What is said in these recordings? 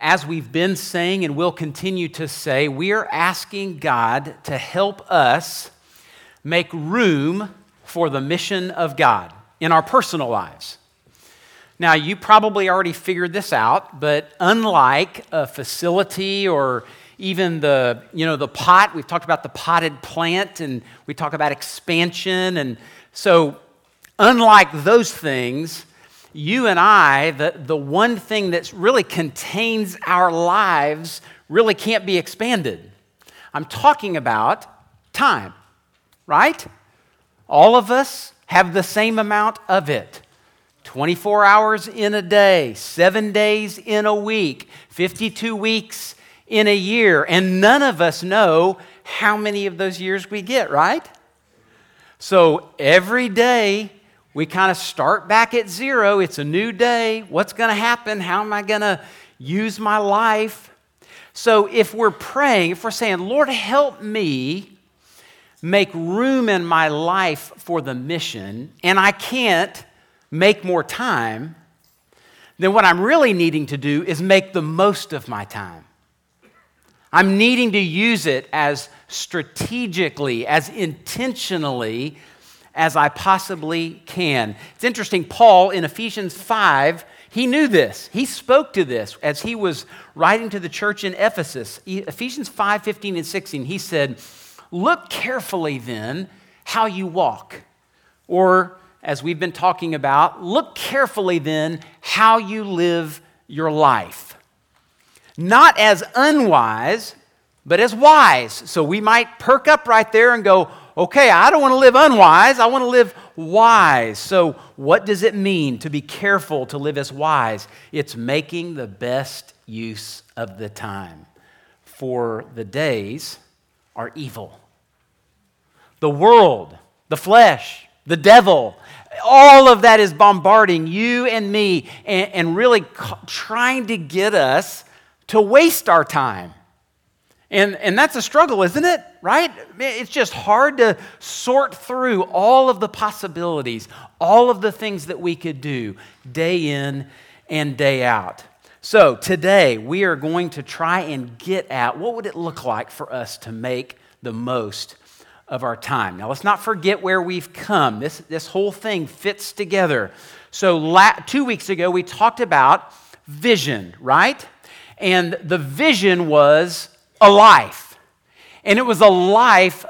As we've been saying and will continue to say, we are asking God to help us make room for the mission of God in our personal lives. Now, you probably already figured this out, but unlike a facility or even the, you know, the pot, we've talked about the potted plant and we talk about expansion. And so, unlike those things, you and I, the, the one thing that really contains our lives really can't be expanded. I'm talking about time, right? All of us have the same amount of it 24 hours in a day, seven days in a week, 52 weeks in a year, and none of us know how many of those years we get, right? So every day, we kind of start back at zero. It's a new day. What's going to happen? How am I going to use my life? So, if we're praying, if we're saying, Lord, help me make room in my life for the mission, and I can't make more time, then what I'm really needing to do is make the most of my time. I'm needing to use it as strategically, as intentionally as I possibly can. It's interesting, Paul in Ephesians 5, he knew this. He spoke to this as he was writing to the church in Ephesus. Ephesians 5 15 and 16, he said, Look carefully then how you walk. Or, as we've been talking about, look carefully then how you live your life. Not as unwise, but as wise. So we might perk up right there and go, okay, I don't want to live unwise, I want to live wise. So, what does it mean to be careful to live as wise? It's making the best use of the time, for the days are evil. The world, the flesh, the devil, all of that is bombarding you and me and, and really trying to get us to waste our time and, and that's a struggle, isn't it? Right? It's just hard to sort through all of the possibilities, all of the things that we could do day in and day out. So today we are going to try and get at what would it look like for us to make the most of our time. Now let's not forget where we've come. This, this whole thing fits together. So la- two weeks ago we talked about vision, right? And the vision was a life. And it was a life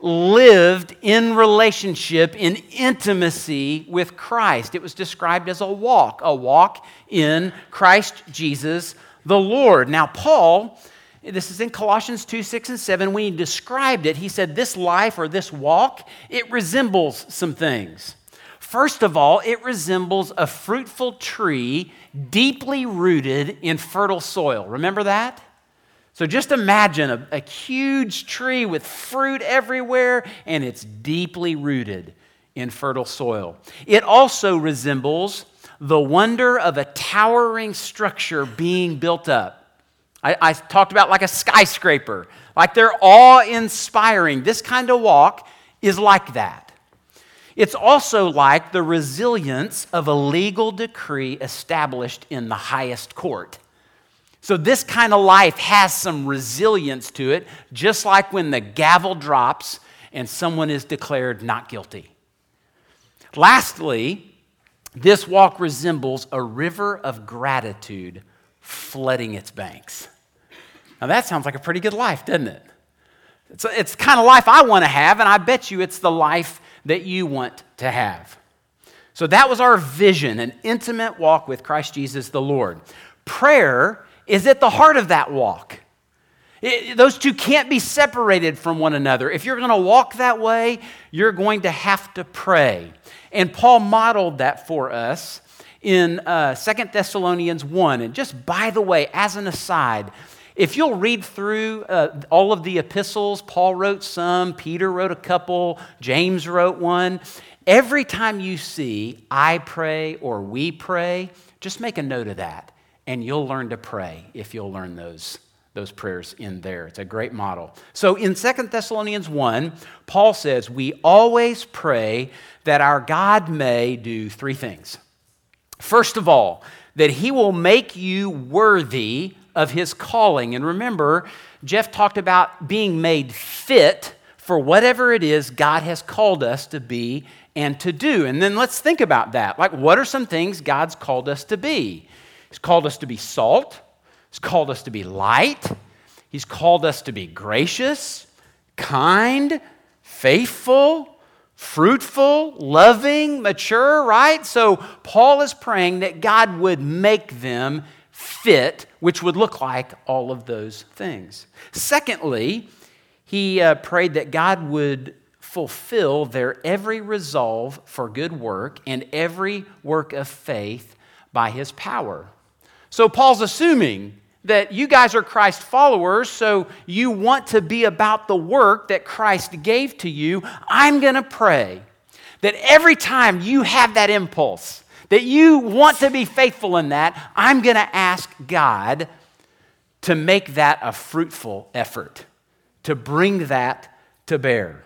lived in relationship, in intimacy with Christ. It was described as a walk, a walk in Christ Jesus the Lord. Now, Paul, this is in Colossians 2 6 and 7, when he described it, he said, This life or this walk, it resembles some things. First of all, it resembles a fruitful tree deeply rooted in fertile soil. Remember that? So just imagine a, a, huge tree with fruit everywhere, and it's deeply rooted in fertile soil. It also resembles the wonder of a towering structure being built up. I, I talked about like a skyscraper, like they're awe inspiring. This kind of walk is like that. It's also like the resilience of a legal decree established in the highest court. So, this kind of life has some resilience to it, just like when the gavel drops and someone is declared not guilty. Lastly, this walk resembles a river of gratitude flooding its banks. Now, that sounds like a pretty good life, doesn't it? It's, it's the kind of life I want to have, and I bet you it's the life that you want to have. So, that was our vision an intimate walk with Christ Jesus the Lord. Prayer is at the heart of that walk. It, those two can't be separated from one another. If you're going to walk that way, you're going to have to pray. And Paul modeled that for us in uh, 2 Thessalonians 1. And just by the way, as an aside, if you'll read through uh, all of the epistles, Paul wrote some, Peter wrote a couple, James wrote one. Every time you see I pray or we pray, just make a note of that and you'll learn to pray if you'll learn those, those prayers in there. It's a great model. So in Second Thessalonians 1, Paul says, We always pray that our God may do three things. First of all, that he will make you worthy of his calling. And remember, Jeff talked about being made fit for whatever it is God has called us to be and to do. And then let's think about that. Like, what are some things God's called us to be? He's called us to be salt, He's called us to be light, He's called us to be gracious, kind, faithful, fruitful, loving, mature, right? So Paul is praying that God would make them fit, which would look like all of those things. Secondly, he uh, prayed that God would fulfill their every resolve for good work and every work of faith by his power. So Paul's assuming that you guys are Christ followers, so you want to be about the work that Christ gave to you. I'm going to pray that every time you have that impulse, that you want to be faithful in that, I'm going to ask God to make that a fruitful effort, to bring that to bear.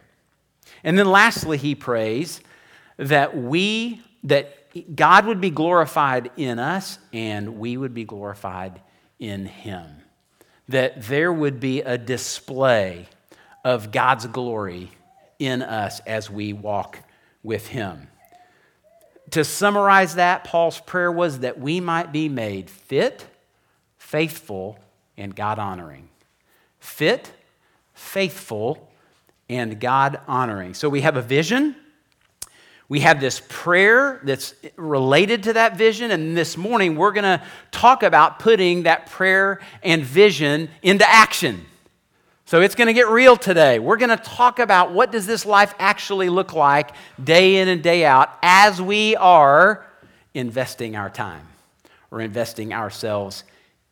And then lastly, he prays that we, that God would be glorified in us and we would be glorified in him. That there would be a display of God's glory in us as we walk with him. To summarize that, Paul's prayer was that we might be made fit, faithful, and God honoring. Fit, faithful, and God honoring. So we have a vision. We have this prayer that's related to that vision, and this morning we're going to talk about putting that prayer and vision into action. So it's going to get real today. We're going to talk about what does this life actually look like day in and day out as we are investing our time or investing ourselves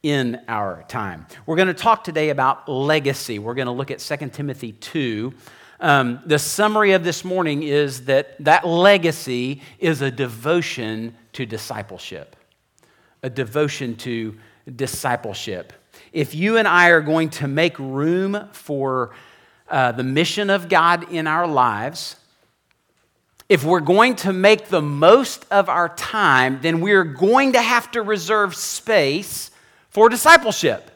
in our time. We're going to talk today about legacy. We're going to look at 2 Timothy 2. Um, the summary of this morning is that that legacy is a devotion to discipleship. A devotion to discipleship if you and I are going to make room for uh, the mission of God in our lives, if we're going to make the most of our time, then we're going to have to reserve space for discipleship.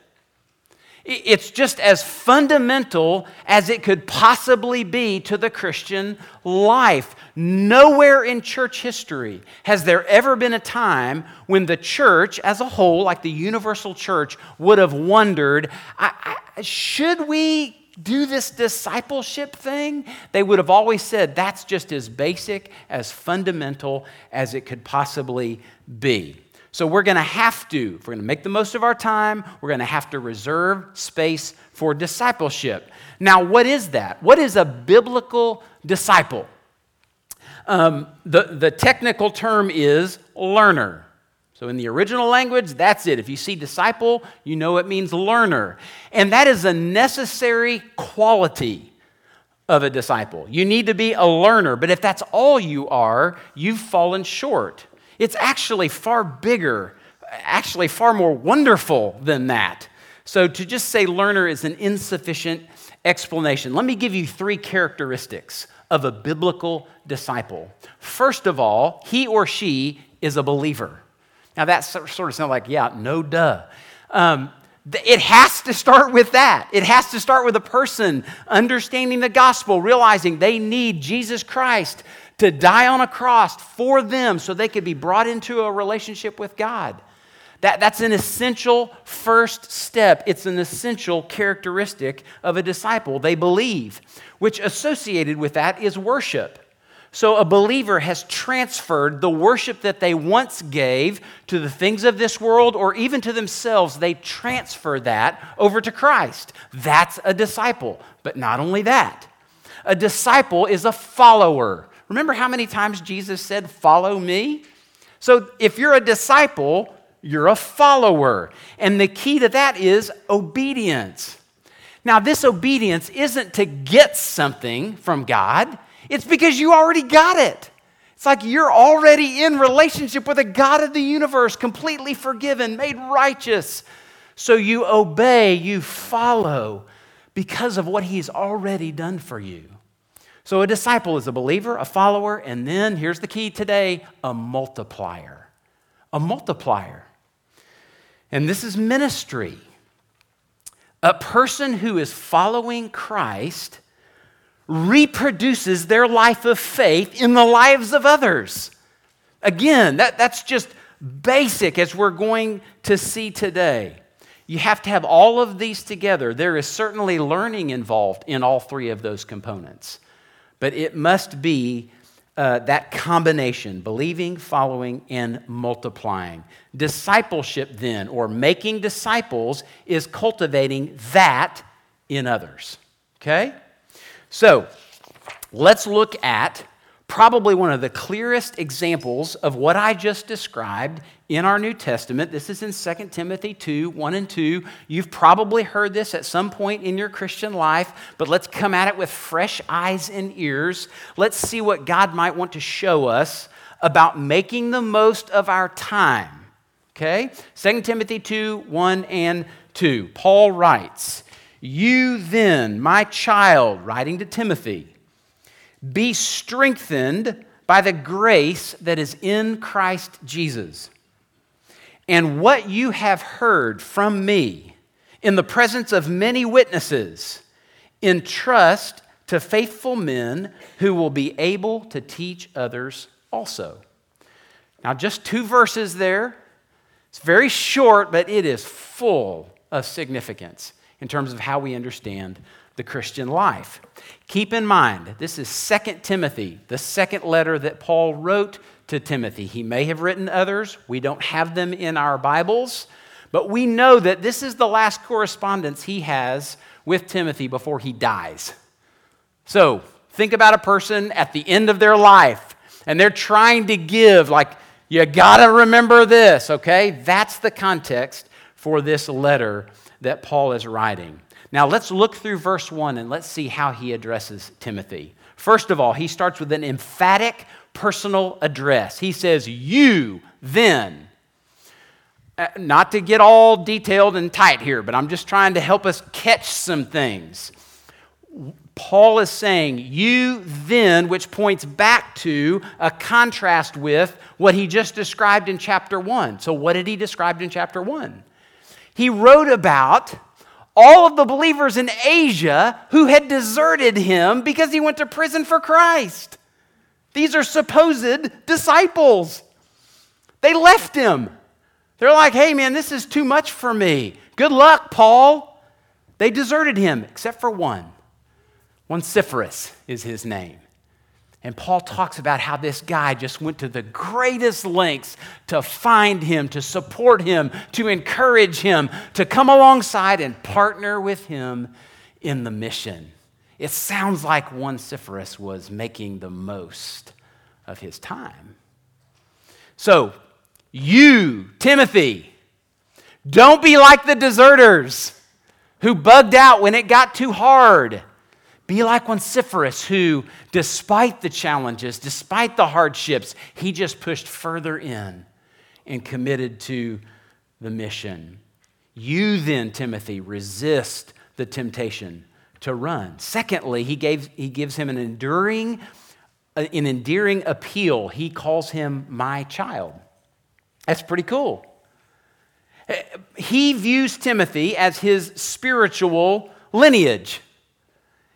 It's just as fundamental as it could possibly be to the Christian life. Nowhere in church history has there ever been a time when the church as a whole, like the universal church, would have wondered I, I, should we do this discipleship thing? They would have always said that's just as basic, as fundamental as it could possibly be. So we're going to have to, if we're going to make the most of our time, we're going to have to reserve space for discipleship. Now, what is that? What is a biblical disciple? Um, the, the technical term is learner. So, in the original language, that's it. If you see disciple, you know it means learner. And that is a necessary quality of a disciple. You need to be a learner, but if that's all you are, you've fallen short. It's actually far bigger, actually far more wonderful than that. So to just say learner is an insufficient explanation. Let me give you three characteristics of a biblical disciple. First of all, he or she is a believer. Now that sort of sounds like, yeah, no duh. Um, it has to start with that. It has to start with a person understanding the gospel, realizing they need Jesus Christ to die on a cross for them so they could be brought into a relationship with God. That, that's an essential first step. It's an essential characteristic of a disciple. They believe, which associated with that is worship. So a believer has transferred the worship that they once gave to the things of this world or even to themselves. They transfer that over to Christ. That's a disciple. But not only that, a disciple is a follower. Remember how many times Jesus said, Follow me? So if you're a disciple, you're a follower. And the key to that is obedience. Now, this obedience isn't to get something from God, it's because you already got it. It's like you're already in relationship with the God of the universe, completely forgiven, made righteous. So you obey, you follow because of what He's already done for you. So, a disciple is a believer, a follower, and then here's the key today a multiplier. A multiplier. And this is ministry. A person who is following Christ reproduces their life of faith in the lives of others. Again, that, that's just basic as we're going to see today. You have to have all of these together. There is certainly learning involved in all three of those components, but it must be uh, that combination believing, following, and multiplying. Discipleship, then, or making disciples, is cultivating that in others. Okay? So, let's look at probably one of the clearest examples of what I just described in our New Testament. This is in 2 Timothy 2 1 and 2. You've probably heard this at some point in your Christian life, but let's come at it with fresh eyes and ears. Let's see what God might want to show us about making the most of our time. Okay? 2 Timothy 2 1 and 2. Paul writes, You then, my child, writing to Timothy, be strengthened by the grace that is in Christ Jesus. And what you have heard from me in the presence of many witnesses, entrust to faithful men who will be able to teach others also. Now, just two verses there. It's very short, but it is full of significance in terms of how we understand the Christian life. Keep in mind, this is 2 Timothy, the second letter that Paul wrote to Timothy. He may have written others, we don't have them in our Bibles, but we know that this is the last correspondence he has with Timothy before he dies. So, think about a person at the end of their life and they're trying to give, like, you gotta remember this, okay? That's the context for this letter that Paul is writing. Now, let's look through verse 1 and let's see how he addresses Timothy. First of all, he starts with an emphatic personal address. He says, You then. Uh, not to get all detailed and tight here, but I'm just trying to help us catch some things. Paul is saying, You then, which points back to a contrast with what he just described in chapter 1. So, what did he describe in chapter 1? He wrote about all of the believers in Asia who had deserted him because he went to prison for Christ. These are supposed disciples. They left him. They're like, hey, man, this is too much for me. Good luck, Paul. They deserted him, except for one. Onesiphorus is his name. And Paul talks about how this guy just went to the greatest lengths to find him, to support him, to encourage him, to come alongside and partner with him in the mission. It sounds like Onesiphorus was making the most of his time. So, you, Timothy, don't be like the deserters who bugged out when it got too hard. Be like Onesiphorus, who, despite the challenges, despite the hardships, he just pushed further in and committed to the mission. You then, Timothy, resist the temptation to run. Secondly, he, gave, he gives him an enduring, uh, an endearing appeal. He calls him my child. That's pretty cool. Uh, he views Timothy as his spiritual lineage.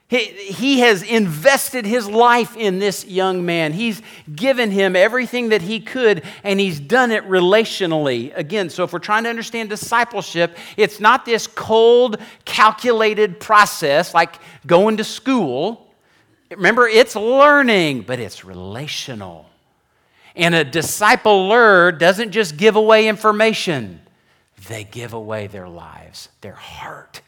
He, he has invested his life in this young man. He's given him everything that he could, and he's done it relationally. Again, so if we're trying to understand discipleship, it's not this cold, calculated process like going to school. Remember, it's learning, but it's relational. And a discipler doesn't just give away information, they give away their lives, their heart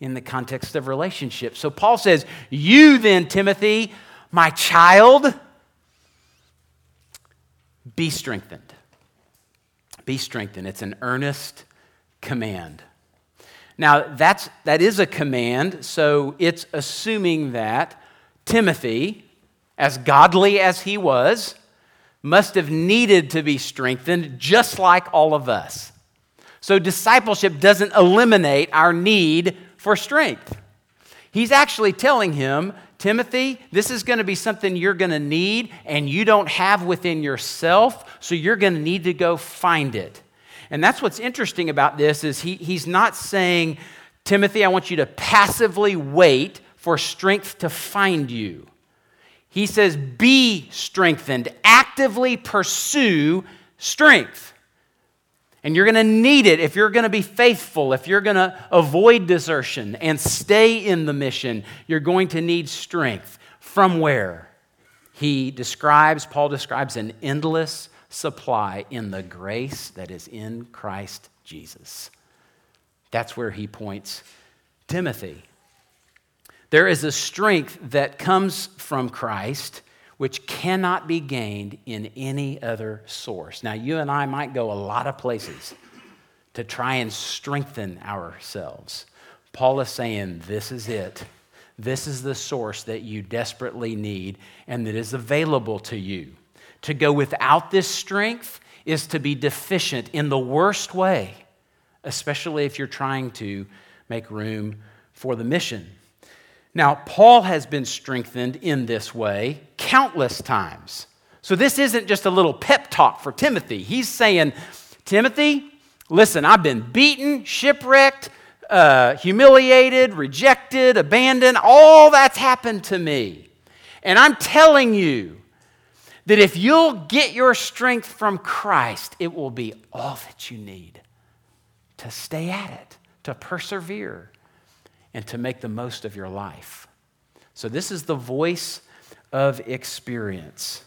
in the context of relationships. So Paul says, You then, Timothy, my child, be strengthened. Be strengthened. It's an earnest command. Now, that's, that is a command, so it's assuming that Timothy, as godly as he was, must have needed to be strengthened just like all of us. So, discipleship doesn't eliminate our need for strength. He's actually telling him, Timothy, this is going to be something you're going to need and you don't have within yourself, so you're going to need to go find it. And that's what's interesting about this is he, he's not saying, Timothy, I want you to passively wait for strength to find you. He says, be strengthened, actively pursue strength. And you're going to need it if you're going to be faithful, if you're going to avoid desertion and stay in the mission. You're going to need strength. From where? He describes, Paul describes an endless supply in the grace that is in Christ Jesus. That's where he points Timothy. There is a strength that comes from Christ which cannot be gained in any other source. Now, you and I might go a lot of places to try and strengthen ourselves. Paul is saying, This is it. This is the source that you desperately need and that is available to you. To go without this strength is to be deficient in the worst way, especially if you're trying to make room for the mission. Now, Paul has been strengthened in this way countless times. So, this isn't just a little pep talk for Timothy. He's saying, Timothy, listen, I've been beaten, shipwrecked, uh, humiliated, rejected, abandoned. All that's happened to me. And I'm telling you that if you'll get your strength from Christ, it will be all that you need to stay at it, to persevere and to make the most of your life. So, this is the voice of experience.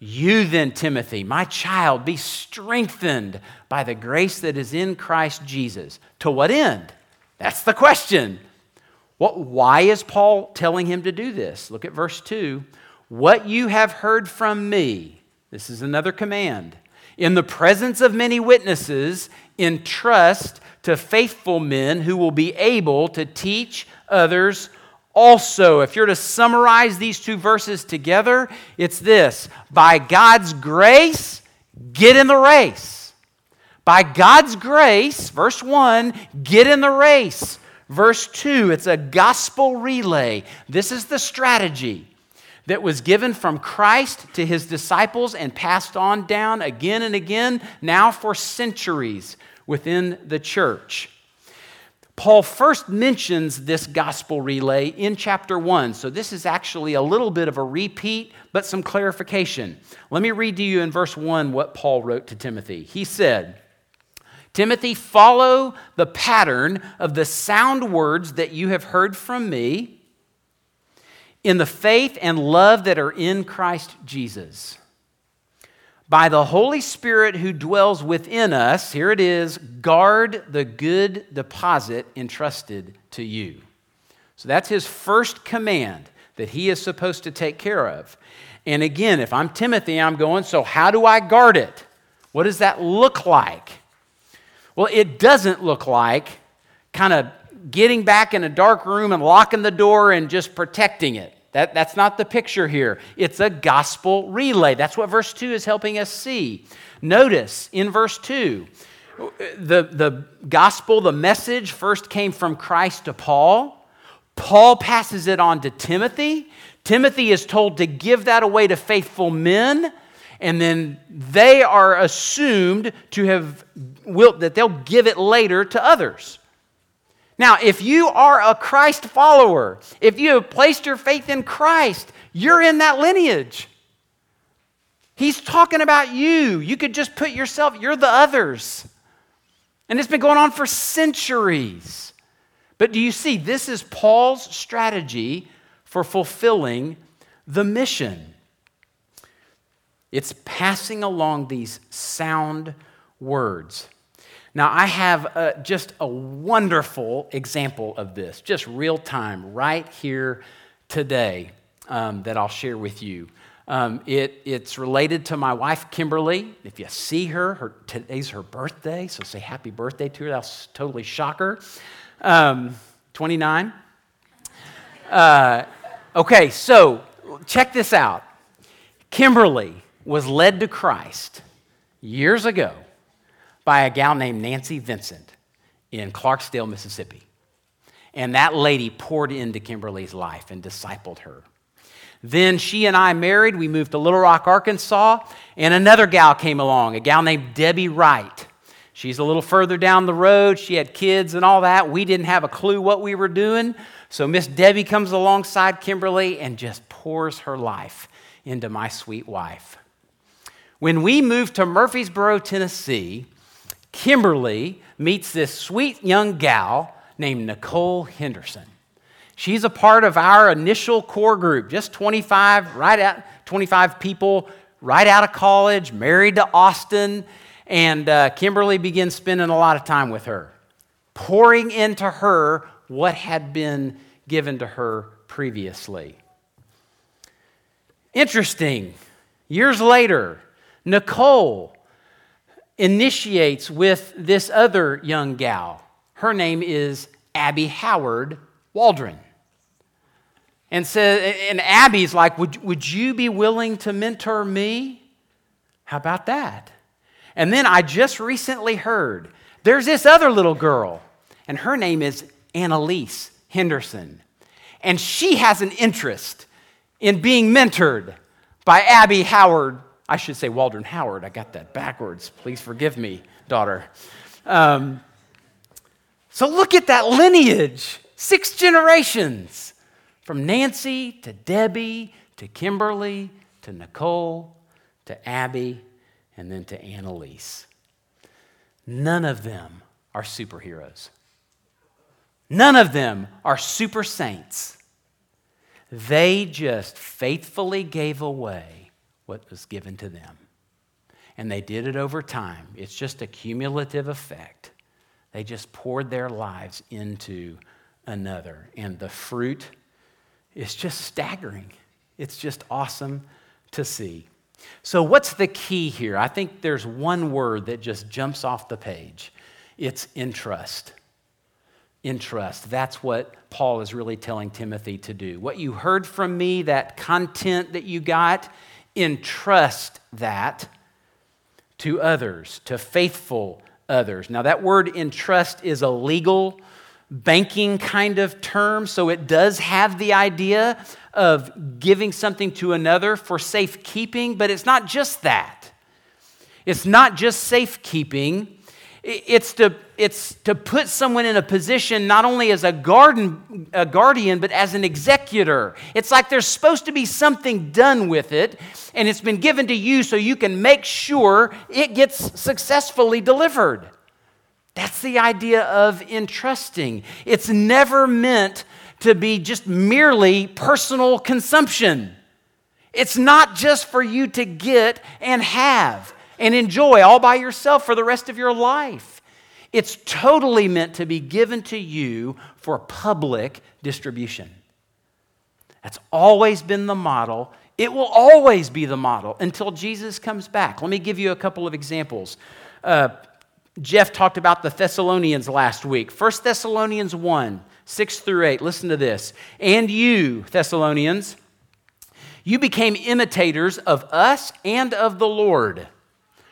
You then, Timothy, my child, be strengthened by the grace that is in Christ Jesus. To what end? That's the question. What, why is Paul telling him to do this? Look at verse 2. What you have heard from me, this is another command, in the presence of many witnesses, entrust to faithful men who will be able to teach others also. If you're to summarize these two verses together, it's this By God's grace, get in the race. By God's grace, verse 1, get in the race. Verse 2, it's a gospel relay. This is the strategy that was given from Christ to his disciples and passed on down again and again, now for centuries within the church. Paul first mentions this gospel relay in chapter 1. So this is actually a little bit of a repeat, but some clarification. Let me read to you in verse 1 what Paul wrote to Timothy. He said, Timothy, follow the pattern of the sound words that you have heard from me in the faith and love that are in Christ Jesus by the Holy Spirit who dwells within us, here it is, guard the good deposit entrusted to you. So that's his first command that he is supposed to take care of. And again, if I'm Timothy, I'm going, so how do I guard it? What does that look like? Well, it doesn't look like kind of getting back in a dark room and locking the door and just protecting it. That, that's not the picture here. It's a gospel relay. That's what verse 2 is helping us see. Notice in verse 2, the, the gospel, the message first came from Christ to Paul. Paul passes it on to Timothy. Timothy is told to give that away to faithful men, and then they are assumed to have will, that they'll give it later to others. Now, if you are a Christ follower, if you have placed your faith in Christ, you're in that lineage. He's talking about you. You could just put yourself, you're the others. And it's been going on for centuries. But do you see, this is Paul's strategy for fulfilling the mission. It's passing along these sound words. Now, I have uh, just a wonderful example of this, just real time, right here today, um, that I'll share with you. Um, it, it's related to my wife, Kimberly. If you see her, her, today's her birthday, so say happy birthday to her. That'll totally shock her. Um, 29. Uh, okay, so check this out. Kimberly was led to Christ years ago by a gal named Nancy Vincent in Clarksdale, Mississippi. And that lady poured into Kimberly's life and discipled her. Then she and I married. We moved to Little Rock, Arkansas, and another gal came along, a gal named Debbie Wright. She's a little further down the road. She had kids and all that. We didn't have a clue what we were doing. So Miss Debbie comes alongside Kimberly and just pours her life into my sweet wife. When we moved to Murfreesboro, Tennessee, Kimberly meets this sweet young gal named Nicole Henderson. She's a part of our initial core group, just 25, right at 25 people, right out of college, married to Austin. And uh, Kimberly begins spending a lot of time with her, pouring into her what had been given to her previously. Interesting. Years later, Nicole initiates with this other young gal. Her name is Abby Howard Waldron. And, says, and Abby's like, would, would you be willing to mentor me? How about that? And then I just recently heard there's this other little girl, and her name is Annalise Henderson. And she has an interest in being mentored by Abby Howard. I should say Waldron Howard. I got that backwards. Please forgive me, daughter. Um, so look at that lineage six generations from Nancy to Debbie to Kimberly to Nicole to Abby and then to Annalise. None of them are superheroes. None of them are super saints. They just faithfully gave away what was given to them. And they did it over time. It's just a cumulative effect. They just poured their lives into another. And the fruit is just staggering. It's just awesome to see. So, what's the key here? I think there's one word that just jumps off the page it's entrust entrust. That's what Paul is really telling Timothy to do. What you heard from me, that content that you got, entrust that to others, to faithful others. Now, that word entrust is a legal banking kind of term, so it does have the idea of giving something to another for safekeeping, but it's not just that. It's not just safekeeping it's to, it's to put someone in a position not only as a, garden, a guardian, but as an executor. It's like there's supposed to be something done with it, and it's been given to you so you can make sure it gets successfully delivered. That's the idea of entrusting. It's never meant to be just merely personal consumption. It's not just for you to get and have and enjoy all by yourself for the rest of your life. It's totally meant to be given to you for public distribution. That's always been the model. It will always be the model until Jesus comes back. Let me give you a couple of examples. Uh, Jeff talked about the Thessalonians last week. 1 Thessalonians 1 6 through 8. Listen to this. And you, Thessalonians, you became imitators of us and of the Lord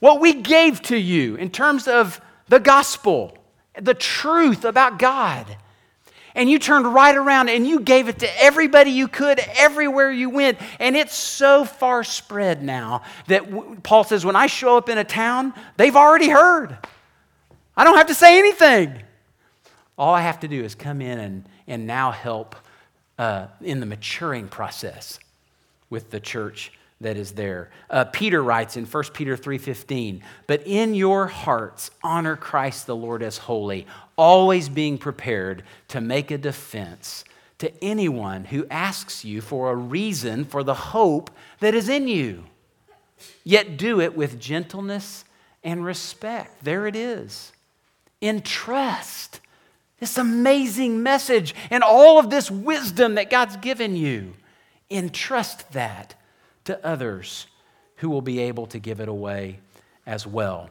what we gave to you in terms of the gospel, the truth about God. And you turned right around and you gave it to everybody you could, everywhere you went. And it's so far spread now that Paul says, when I show up in a town, they've already heard. I don't have to say anything. All I have to do is come in and, and now help uh, in the maturing process with the church that is there. Uh, Peter writes in 1 Peter 3:15, "But in your hearts honor Christ the Lord as holy, always being prepared to make a defense to anyone who asks you for a reason for the hope that is in you. Yet do it with gentleness and respect." There it is. In trust. This amazing message and all of this wisdom that God's given you. Entrust that to others who will be able to give it away as well.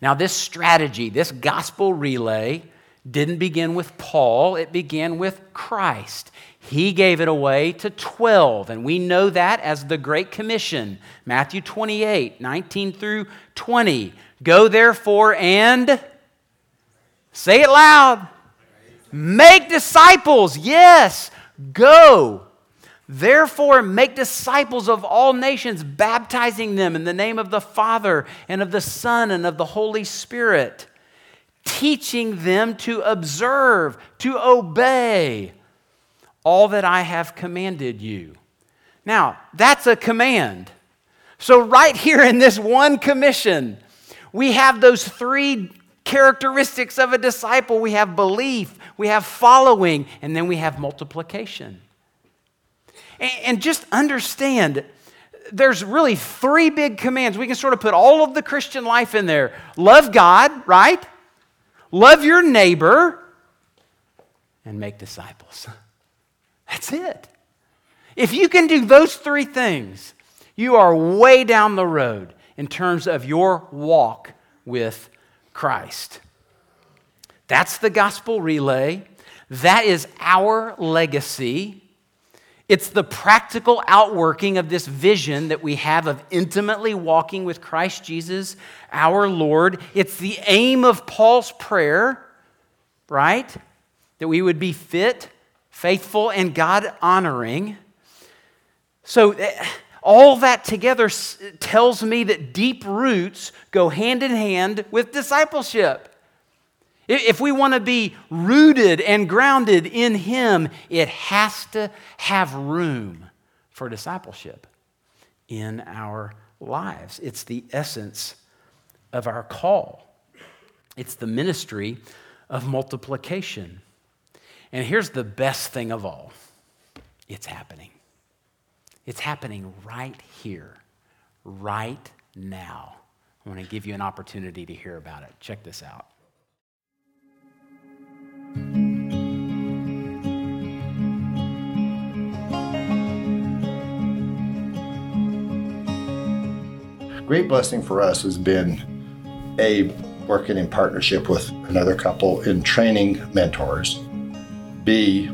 Now, this strategy, this gospel relay, didn't begin with Paul, it began with Christ. He gave it away to 12, and we know that as the Great Commission. Matthew 28, 19 through 20. Go therefore and say it loud. Make disciples. Yes, go. Therefore, make disciples of all nations, baptizing them in the name of the Father and of the Son and of the Holy Spirit, teaching them to observe, to obey all that I have commanded you. Now, that's a command. So, right here in this one commission, we have those three characteristics of a disciple we have belief, we have following, and then we have multiplication. And just understand, there's really three big commands. We can sort of put all of the Christian life in there love God, right? Love your neighbor, and make disciples. That's it. If you can do those three things, you are way down the road in terms of your walk with Christ. That's the gospel relay. That is our legacy. It's the practical outworking of this vision that we have of intimately walking with Christ Jesus, our Lord. It's the aim of Paul's prayer, right? That we would be fit faithful, and God honoring. So, eh, all that together tells me that deep roots go hand in hand with discipleship. If we want to be rooted and grounded in Him, it has to have room for discipleship in our lives. It's the essence of our call, it's the ministry of multiplication. And here's the best thing of all it's happening. It's happening right here, right now. I want to give you an opportunity to hear about it. Check this out. Great blessing for us has been a working in partnership with another couple in training mentors B,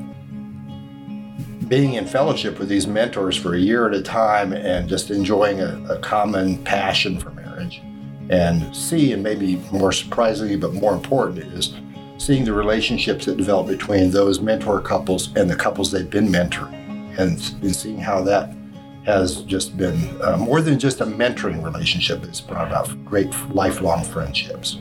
being in fellowship with these mentors for a year at a time and just enjoying a, a common passion for marriage. And C, and maybe more surprisingly, but more important, is seeing the relationships that develop between those mentor couples and the couples they've been mentoring, and, and seeing how that has just been uh, more than just a mentoring relationship, it's brought about great lifelong friendships.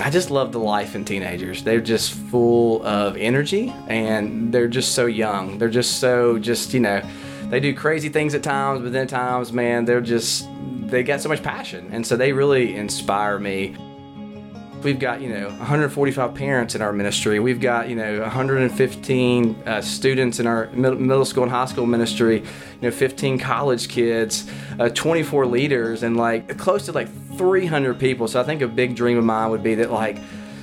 I just love the life in teenagers. They're just full of energy and they're just so young. They're just so just, you know, they do crazy things at times, but then at times, man, they're just they got so much passion. And so they really inspire me. We've got, you know, 145 parents in our ministry. We've got, you know, 115 uh, students in our middle school and high school ministry, you know, 15 college kids, uh, 24 leaders, and like close to like 300 people. So I think a big dream of mine would be that, like,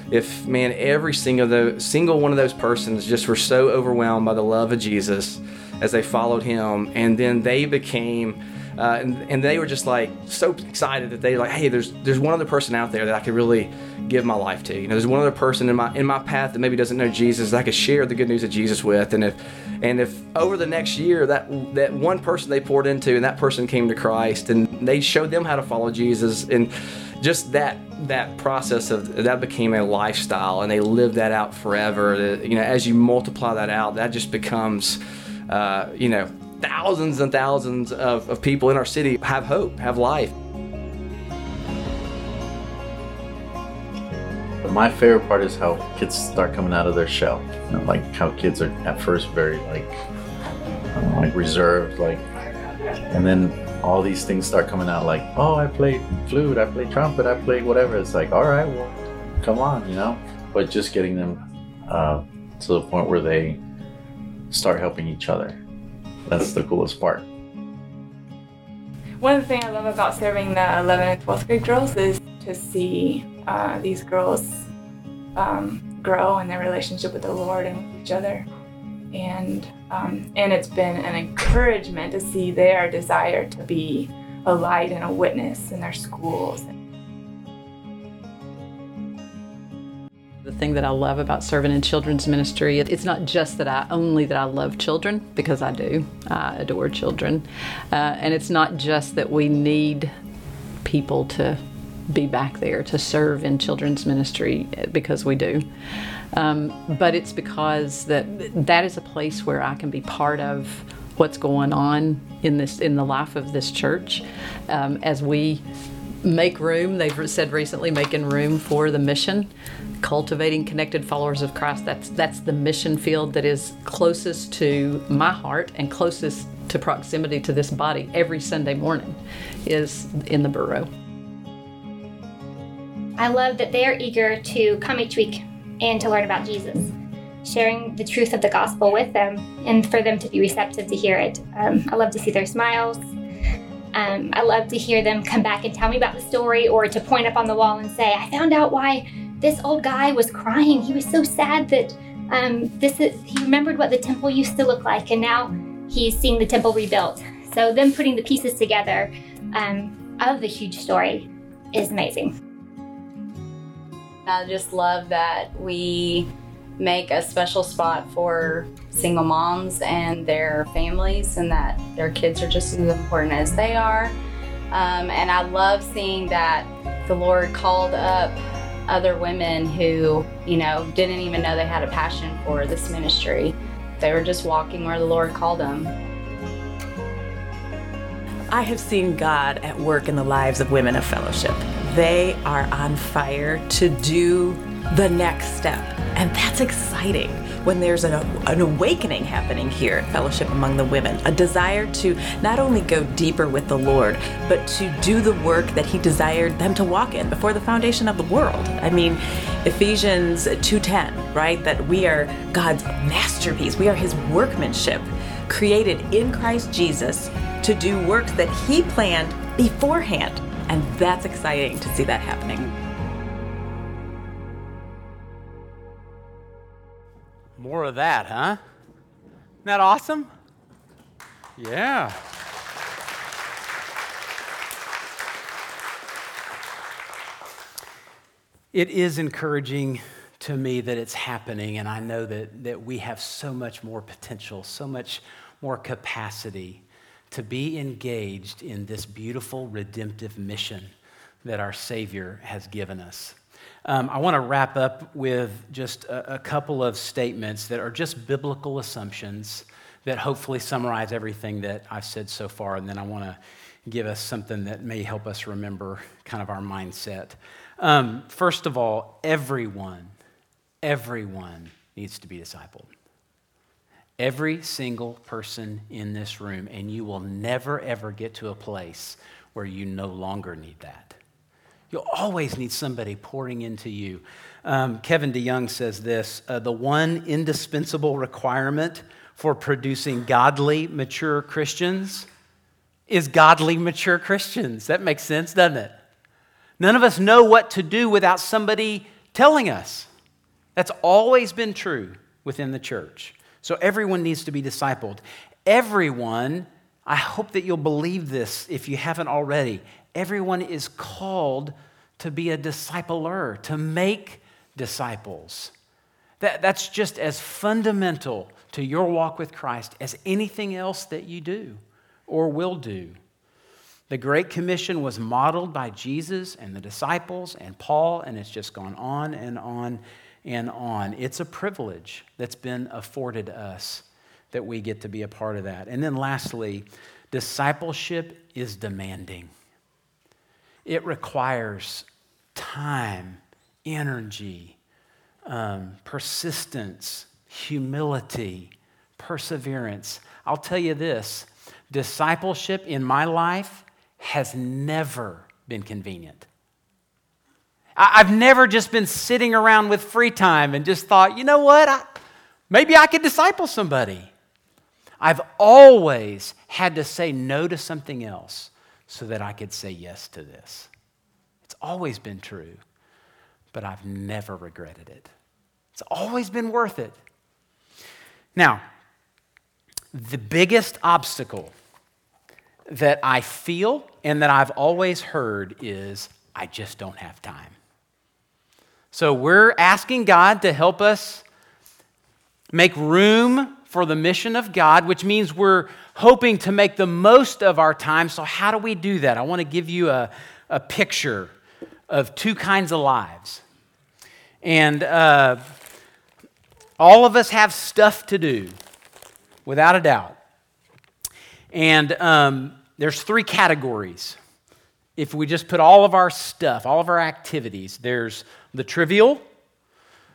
if man, every single the single one of those persons just were so overwhelmed by the love of Jesus as they followed Him, and then they became uh, and, and they were just like so excited that they like, hey, there's there's one other person out there that I could really give my life to. You know, there's one other person in my in my path that maybe doesn't know Jesus that I could share the good news of Jesus with. And if and if over the next year that that one person they poured into and that person came to Christ and they showed them how to follow Jesus and just that that process of that became a lifestyle and they lived that out forever. You know, as you multiply that out, that just becomes uh, you know thousands and thousands of, of people in our city have hope, have life. My favorite part is how kids start coming out of their shell. You know, like how kids are at first very like know, like reserved, like, and then all these things start coming out. Like, oh, I play flute, I play trumpet, I play whatever. It's like, all right, well, come on, you know. But just getting them uh, to the point where they start helping each other that's the coolest part. One thing I love about serving the 11th and 12th grade girls is to see uh, these girls um, grow in their relationship with the Lord and with each other. And, um, and it's been an encouragement to see their desire to be a light and a witness in their schools. Thing that I love about serving in children's ministry, it's not just that I only that I love children because I do. I adore children, uh, and it's not just that we need people to be back there to serve in children's ministry because we do. Um, but it's because that that is a place where I can be part of what's going on in this in the life of this church um, as we make room. They've said recently, making room for the mission, cultivating connected followers of Christ. That's that's the mission field that is closest to my heart and closest to proximity to this body every Sunday morning, is in the Burrow. I love that they are eager to come each week and to learn about Jesus, sharing the truth of the gospel with them, and for them to be receptive to hear it. Um, I love to see their smiles. Um, I love to hear them come back and tell me about the story or to point up on the wall and say, I found out why this old guy was crying. He was so sad that um, this is, he remembered what the temple used to look like, and now he's seeing the temple rebuilt. So, them putting the pieces together um, of the huge story is amazing. I just love that we make a special spot for single moms and their families, and that their kids are just as important as they are. Um, and I love seeing that the Lord called up other women who, you know, didn't even know they had a passion for this ministry. They were just walking where the Lord called them. I have seen God at work in the lives of women of fellowship. They are on fire to do the next step. And that's exciting when there's an, an awakening happening here at Fellowship among the women, a desire to not only go deeper with the Lord, but to do the work that He desired them to walk in before the foundation of the world. I mean, Ephesians 2:10, right? That we are God's masterpiece. We are His workmanship, created in Christ Jesus to do works that He planned beforehand. And that's exciting to see that happening. More of that, huh? Isn't that awesome? Yeah. It is encouraging to me that it's happening, and I know that, that we have so much more potential, so much more capacity to be engaged in this beautiful redemptive mission that our Savior has given us. Um, I want to wrap up with just a, a, couple of statements that are just biblical assumptions that hopefully summarize everything that I've said so far, and then I want to give us something that may help us remember kind of our mindset. Um, first of all, everyone, everyone needs to be discipled. Every single person in this room, and you will never ever get to a place where you no longer need that. You'll always need somebody pouring into you. Um, Kevin DeYoung says this uh, the one indispensable requirement for producing godly, mature Christians is godly, mature Christians. That makes sense, doesn't it? None of us know what to do without somebody telling us. That's always been true within the church. So everyone needs to be discipled. Everyone, I hope that you'll believe this if you haven't already. Everyone is called to be a discipler, to make disciples. That, that's just as fundamental to your walk with Christ as anything else that you do or will do. The Great Commission was modeled by Jesus and the disciples and Paul, and it's just gone on and on and on. It's a privilege that's been afforded us that we get to be a part of that. And then lastly, discipleship is demanding. It requires time, energy, um, persistence, humility, perseverance. I'll tell you this discipleship in my life has never been convenient. I've never just been sitting around with free time and just thought, you know what? I, maybe I could disciple somebody. I've always had to say no to something else so that I could say yes to this. It's always been true, but I've never regretted it. It's always been worth it. Now, the biggest obstacle that I feel and that I've always heard is I just don't have time. So we're asking God to help us make room for the mission of God, which means we're hoping to make the most of our time. So, how do we do that? I want to give you a, a picture of two kinds of lives. And uh, all of us have stuff to do, without a doubt. And um, there's three categories. If we just put all of our stuff, all of our activities, there's the trivial,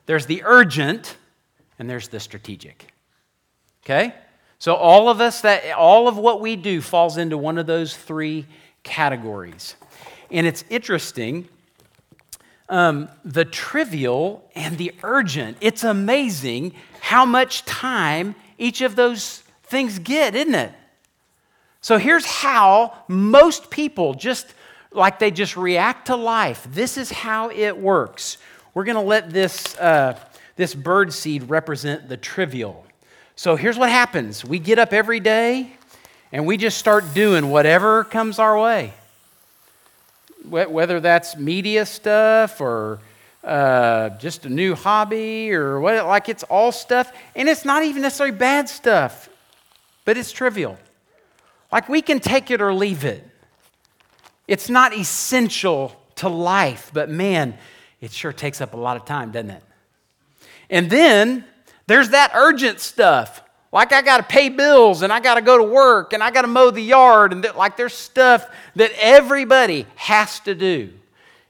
there's the urgent, and there's the strategic. Okay? So all of us that all of what we do falls into one of those three categories. And it's interesting um, the trivial and the urgent. It's amazing how much time each of those things get, isn't it? So here's how most people just like they just react to life. This is how it works. We're going to let this, uh, this bird seed represent the trivial. So here's what happens we get up every day and we just start doing whatever comes our way. Whether that's media stuff or uh, just a new hobby or what, like it's all stuff. And it's not even necessarily bad stuff, but it's trivial. Like we can take it or leave it. It's not essential to life, but man, it sure takes up a lot of time, doesn't it? And then there's that urgent stuff. Like I got to pay bills and I got to go to work and I got to mow the yard and like there's stuff that everybody has to do.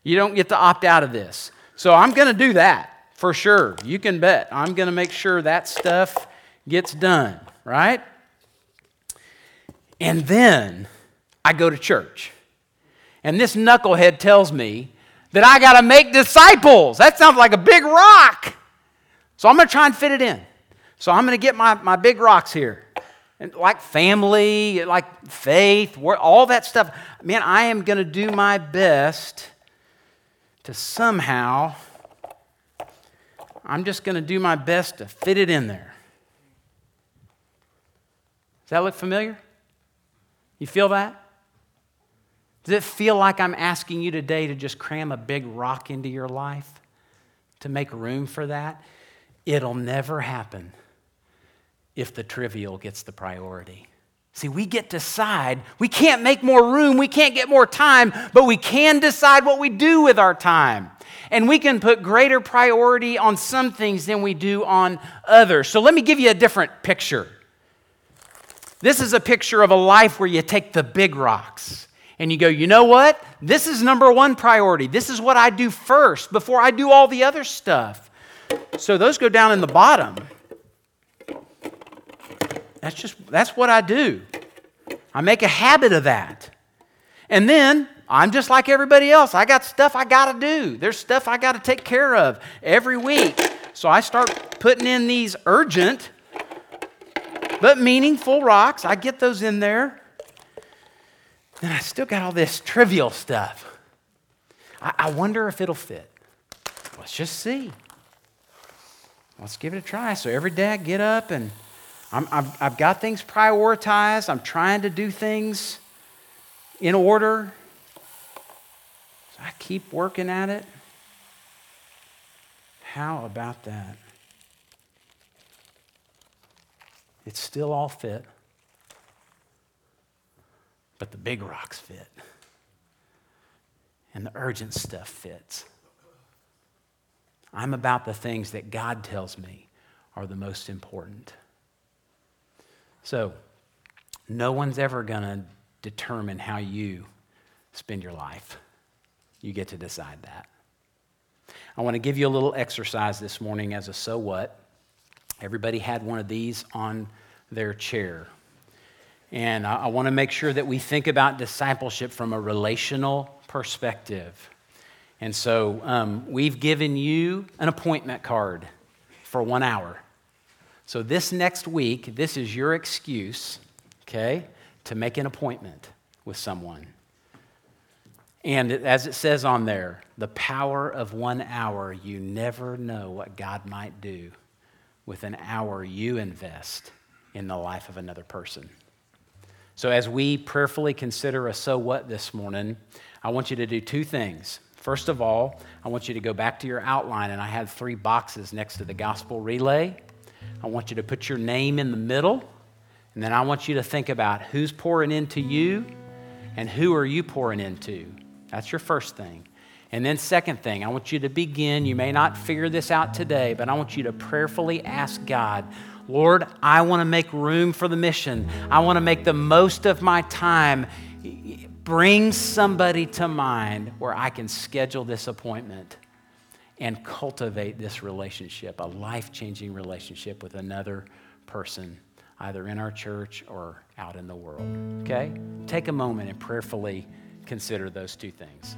You don't get to opt out of this. So I'm going to do that for sure. You can bet. I'm going to make sure that stuff gets done, right? And then I go to church. And this knucklehead tells me that I got to make disciples. That sounds like a big rock. So I'm going to try and fit it in. So I'm going to get my, my big rocks here. And like family, like faith, all that stuff. Man, I am going to do my best to somehow, I'm just going to do my best to fit it in there. Does that look familiar? You feel that? Does it feel like I'm asking you today to just cram a big rock into your life to make room for that? It'll never happen if the trivial gets the priority. See, we get to decide. We can't make more room, we can't get more time, but we can decide what we do with our time. And we can put greater priority on some things than we do on others. So let me give you a different picture. This is a picture of a life where you take the big rocks and you go, you know what? This is number one priority. This is what I do first before I do all the other stuff. So those go down in the bottom. That's just, that's what I do. I make a habit of that. And then I'm just like everybody else. I got stuff I got to do. There's stuff I got to take care of every week. So I start putting in these urgent but meaningful rocks. I get those in there. And I still got all this trivial stuff. I, I wonder if it'll fit. Let's just see. Let's give it a try. So every day I get up and I've, I've got things prioritized. I'm trying to do things in order. So I keep working at it. How about that? It's still all fit, but the big rocks fit, and the urgent stuff fits. I'm about the things that God tells me are the most important. So, no one's ever going to determine how you spend your life. You get to decide that. I want to give you a little exercise this morning as a so what. Everybody had one of these on their chair. And I, want to make sure that we think about discipleship from a relational perspective. And so um, we've given you an appointment card for one hour. So this next week, this is your excuse, okay, to make an appointment with someone. And as it says on there, the power of one hour, you never know what God might do with an hour you invest in the life of another person. So, as we prayerfully consider a so what this morning, I want you to do two things. First of all, I want you to go back to your outline, and I have three boxes next to the gospel relay. I want you to put your name in the middle, and then I want you to think about who's pouring into you and who are you pouring into. That's your first thing. And then, second thing, I want you to begin. You may not figure this out today, but I want you to prayerfully ask God, Lord, I want to make room for the mission. I want to make the most of my time bring somebody to mind where I can schedule this appointment and cultivate this relationship, a life changing relationship with another person, either in our church or out in the world. Okay? Take a moment and prayerfully consider those two things.